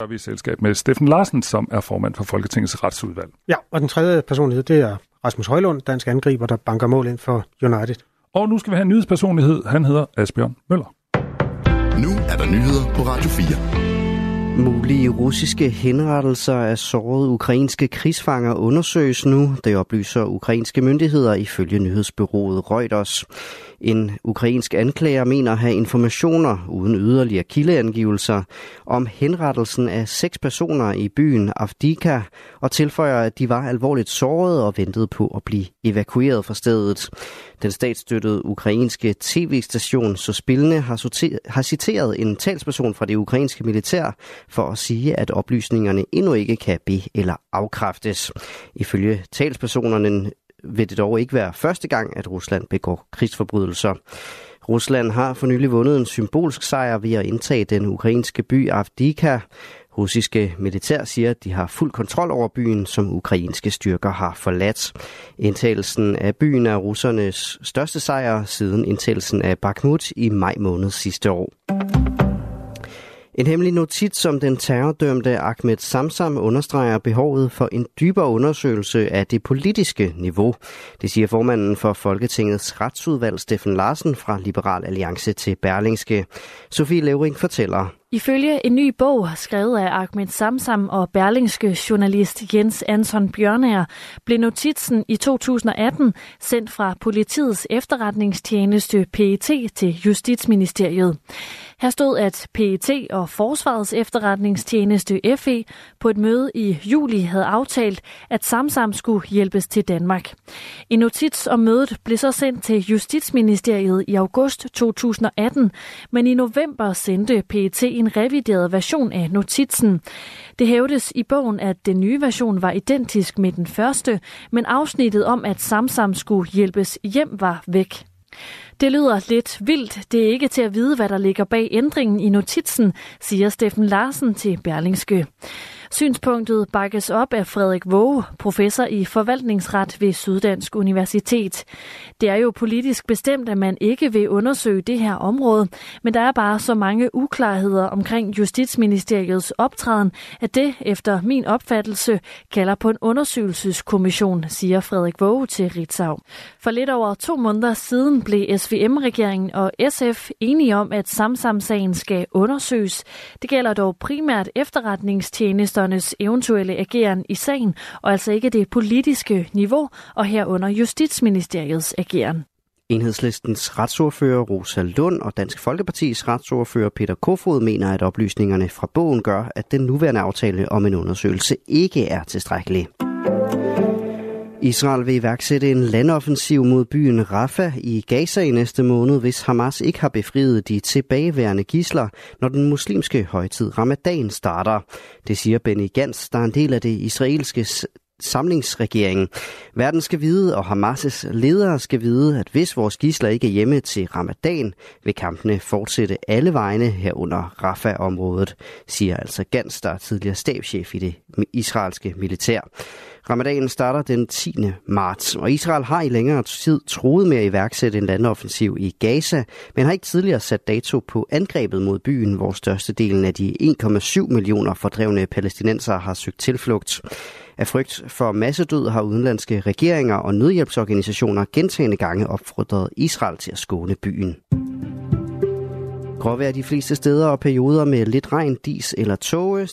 er vi i selskab med Steffen Larsen, som er formand for Folketingets retsudvalg. Ja, og den tredje personlighed, det er Rasmus Højlund, dansk angriber, der banker mål ind for United. Og nu skal vi have en nyhedspersonlighed. Han hedder Asbjørn Møller. Nu er der nyheder på Radio 4. Mulige russiske henrettelser af sårede ukrainske krigsfanger undersøges nu, det oplyser ukrainske myndigheder ifølge nyhedsbyrået Reuters. En ukrainsk anklager mener at have informationer uden yderligere kildeangivelser om henrettelsen af seks personer i byen Avdika og tilføjer, at de var alvorligt sårede og ventede på at blive evakueret fra stedet. Den statsstøttede ukrainske tv-station Sospilne har, har citeret en talsperson fra det ukrainske militær for at sige, at oplysningerne endnu ikke kan be- eller afkræftes. Ifølge talspersonerne vil det dog ikke være første gang, at Rusland begår krigsforbrydelser. Rusland har for nylig vundet en symbolsk sejr ved at indtage den ukrainske by Avdika. Russiske militær siger, at de har fuld kontrol over byen, som ukrainske styrker har forladt. Indtagelsen af byen er russernes største sejr siden indtagelsen af Bakhmut i maj måned sidste år. En hemmelig notits som den terrordømte Ahmed Samsam understreger behovet for en dybere undersøgelse af det politiske niveau. Det siger formanden for Folketingets retsudvalg Steffen Larsen fra Liberal Alliance til Berlingske. Sofie Levering fortæller. Ifølge en ny bog, skrevet af Ahmed Samsam og berlingske journalist Jens Anton Bjørnær, blev notitsen i 2018 sendt fra politiets efterretningstjeneste PET til Justitsministeriet. Her stod, at PET og Forsvarets efterretningstjeneste FE på et møde i juli havde aftalt, at Samsam skulle hjælpes til Danmark. En notits om mødet blev så sendt til Justitsministeriet i august 2018, men i november sendte PET en revideret version af notitsen. Det hævdes i bogen, at den nye version var identisk med den første, men afsnittet om, at Samsam skulle hjælpes hjem, var væk. Det lyder lidt vildt. Det er ikke til at vide, hvad der ligger bag ændringen i notitsen, siger Steffen Larsen til Berlingske. Synspunktet bakkes op af Frederik Våge, professor i forvaltningsret ved Syddansk Universitet. Det er jo politisk bestemt, at man ikke vil undersøge det her område, men der er bare så mange uklarheder omkring Justitsministeriets optræden, at det, efter min opfattelse, kalder på en undersøgelseskommission, siger Frederik Våge til Ritzau. For lidt over to måneder siden blev SVM-regeringen og SF enige om, at Samsam-sagen skal undersøges. Det gælder dog primært efterretningstjenesternes eventuelle ageren i sagen, og altså ikke det politiske niveau, og herunder Justitsministeriets ageren. Enhedslistens retsordfører Rosa Lund og Dansk Folkepartis retsordfører Peter Kofod mener, at oplysningerne fra bogen gør, at den nuværende aftale om en undersøgelse ikke er tilstrækkelig. Israel vil iværksætte en landoffensiv mod byen Rafah i Gaza i næste måned, hvis Hamas ikke har befriet de tilbageværende gisler, når den muslimske højtid Ramadan starter. Det siger Benny Gantz, der er en del af det israelske samlingsregering. Verden skal vide, og Hamas' ledere skal vide, at hvis vores gisler ikke er hjemme til ramadan, vil kampene fortsætte alle vegne herunder Rafah-området, siger altså Gans, der er tidligere stabschef i det israelske militær. Ramadanen starter den 10. marts, og Israel har i længere tid troet med at iværksætte en landoffensiv i Gaza, men har ikke tidligere sat dato på angrebet mod byen, hvor størstedelen af de 1,7 millioner fordrevne palæstinenser har søgt tilflugt. Af frygt for massedød har udenlandske regeringer og nødhjælpsorganisationer gentagende gange opfordret Israel til at skåne byen. Gråvejr de fleste steder og perioder med lidt regn, dis eller tåge.